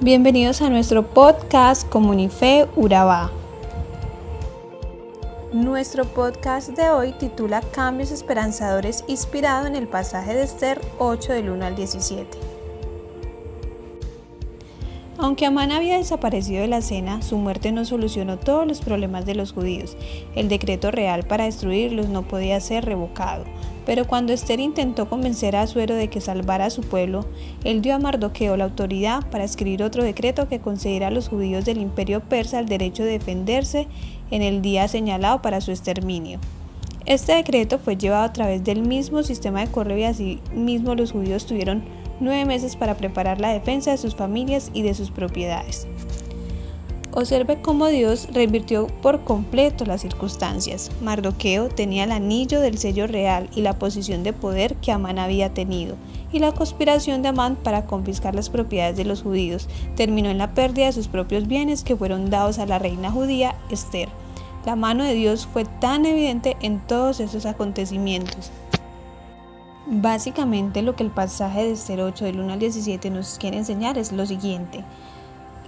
Bienvenidos a nuestro podcast Comunife Urabá. Nuestro podcast de hoy titula Cambios esperanzadores inspirado en el pasaje de Esther 8 del 1 al 17. Aunque Amán había desaparecido de la escena, su muerte no solucionó todos los problemas de los judíos. El decreto real para destruirlos no podía ser revocado. Pero cuando Esther intentó convencer a Asuero de que salvara a su pueblo, él dio a Mardoqueo la autoridad para escribir otro decreto que concediera a los judíos del imperio persa el derecho de defenderse en el día señalado para su exterminio. Este decreto fue llevado a través del mismo sistema de correo y así mismo los judíos tuvieron nueve meses para preparar la defensa de sus familias y de sus propiedades. Observe cómo Dios revirtió por completo las circunstancias. Mardoqueo tenía el anillo del sello real y la posición de poder que Amán había tenido, y la conspiración de Amán para confiscar las propiedades de los judíos terminó en la pérdida de sus propios bienes que fueron dados a la reina judía Esther. La mano de Dios fue tan evidente en todos esos acontecimientos. Básicamente lo que el pasaje de Esther 8 del 1 al 17 nos quiere enseñar es lo siguiente.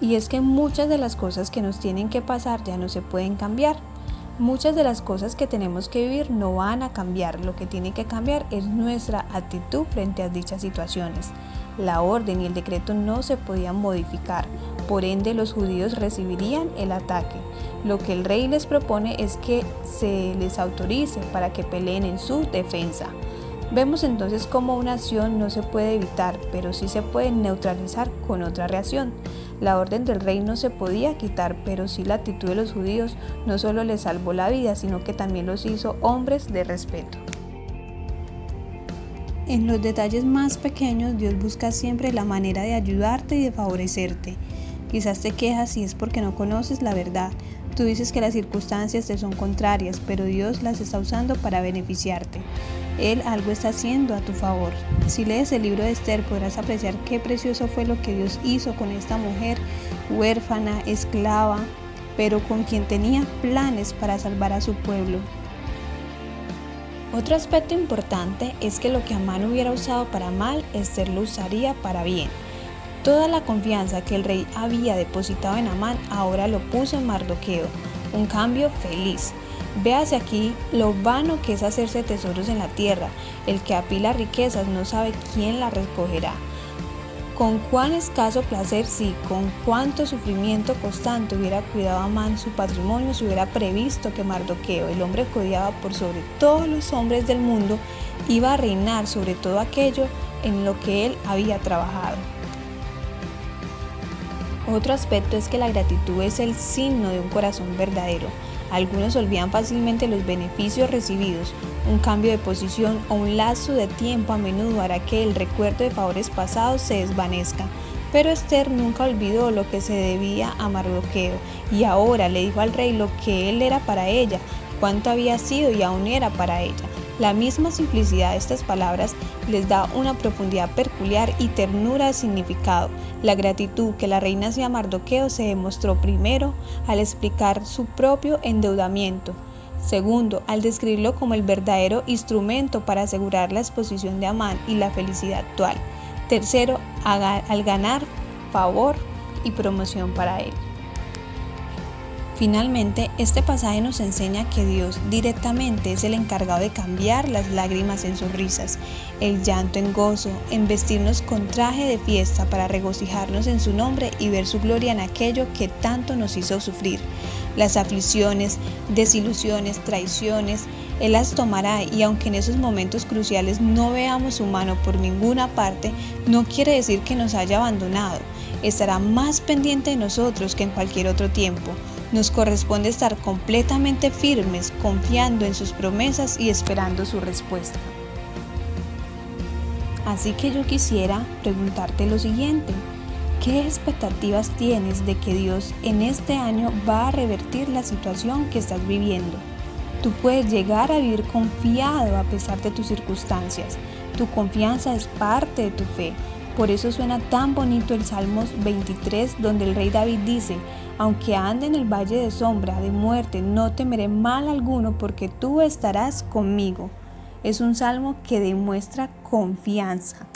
Y es que muchas de las cosas que nos tienen que pasar ya no se pueden cambiar. Muchas de las cosas que tenemos que vivir no van a cambiar. Lo que tiene que cambiar es nuestra actitud frente a dichas situaciones. La orden y el decreto no se podían modificar. Por ende, los judíos recibirían el ataque. Lo que el rey les propone es que se les autorice para que peleen en su defensa. Vemos entonces cómo una acción no se puede evitar, pero sí se puede neutralizar con otra reacción. La orden del rey no se podía quitar, pero sí la actitud de los judíos no solo les salvó la vida, sino que también los hizo hombres de respeto. En los detalles más pequeños Dios busca siempre la manera de ayudarte y de favorecerte. Quizás te quejas si es porque no conoces la verdad. Tú dices que las circunstancias te son contrarias, pero Dios las está usando para beneficiarte. Él algo está haciendo a tu favor. Si lees el libro de Esther podrás apreciar qué precioso fue lo que Dios hizo con esta mujer huérfana, esclava, pero con quien tenía planes para salvar a su pueblo. Otro aspecto importante es que lo que Amán hubiera usado para mal, Esther lo usaría para bien. Toda la confianza que el rey había depositado en Amán ahora lo puso en Mardoqueo, un cambio feliz. Véase aquí lo vano que es hacerse tesoros en la tierra. El que apila riquezas no sabe quién la recogerá. Con cuán escaso placer si con cuánto sufrimiento constante hubiera cuidado a Man su patrimonio, se hubiera previsto que Mardoqueo, el hombre codiado por sobre todos los hombres del mundo, iba a reinar sobre todo aquello en lo que él había trabajado. Otro aspecto es que la gratitud es el signo de un corazón verdadero. Algunos olvidan fácilmente los beneficios recibidos. Un cambio de posición o un lazo de tiempo a menudo hará que el recuerdo de favores pasados se desvanezca. Pero Esther nunca olvidó lo que se debía a Mardoqueo y ahora le dijo al rey lo que él era para ella, cuánto había sido y aún era para ella. La misma simplicidad de estas palabras les da una profundidad peculiar y ternura de significado. La gratitud que la reina hacía a Mardoqueo se demostró primero al explicar su propio endeudamiento. Segundo, al describirlo como el verdadero instrumento para asegurar la exposición de Amán y la felicidad actual. Tercero, al ganar favor y promoción para él. Finalmente, este pasaje nos enseña que Dios directamente es el encargado de cambiar las lágrimas en sonrisas, el llanto en gozo, en vestirnos con traje de fiesta para regocijarnos en su nombre y ver su gloria en aquello que tanto nos hizo sufrir. Las aflicciones, desilusiones, traiciones, Él las tomará y aunque en esos momentos cruciales no veamos su mano por ninguna parte, no quiere decir que nos haya abandonado. Estará más pendiente de nosotros que en cualquier otro tiempo nos corresponde estar completamente firmes, confiando en sus promesas y esperando su respuesta. Así que yo quisiera preguntarte lo siguiente. ¿Qué expectativas tienes de que Dios en este año va a revertir la situación que estás viviendo? Tú puedes llegar a vivir confiado a pesar de tus circunstancias. Tu confianza es parte de tu fe. Por eso suena tan bonito el Salmos 23 donde el rey David dice, aunque ande en el valle de sombra de muerte, no temeré mal alguno porque tú estarás conmigo. Es un salmo que demuestra confianza.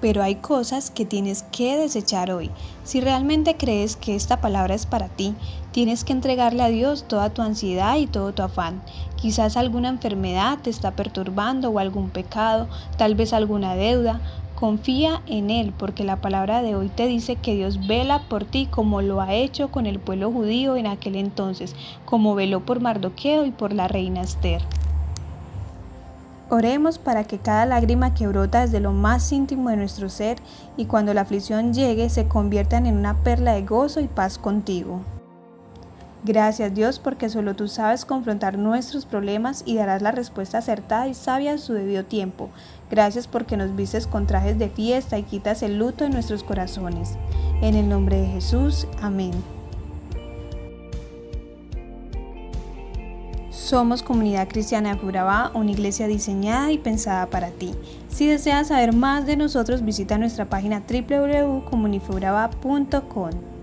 pero hay cosas que tienes que desechar hoy. Si realmente crees que esta palabra es para ti, tienes que entregarle a Dios toda tu ansiedad y todo tu afán. Quizás alguna enfermedad te está perturbando o algún pecado, tal vez alguna deuda. Confía en Él porque la palabra de hoy te dice que Dios vela por ti como lo ha hecho con el pueblo judío en aquel entonces, como veló por Mardoqueo y por la reina Esther. Oremos para que cada lágrima que brota desde lo más íntimo de nuestro ser y cuando la aflicción llegue se conviertan en una perla de gozo y paz contigo. Gracias Dios porque solo tú sabes confrontar nuestros problemas y darás la respuesta acertada y sabia en su debido tiempo. Gracias porque nos vistes con trajes de fiesta y quitas el luto de nuestros corazones. En el nombre de Jesús, amén. Somos Comunidad Cristiana de una iglesia diseñada y pensada para ti. Si deseas saber más de nosotros, visita nuestra página www.comunifuraba.com.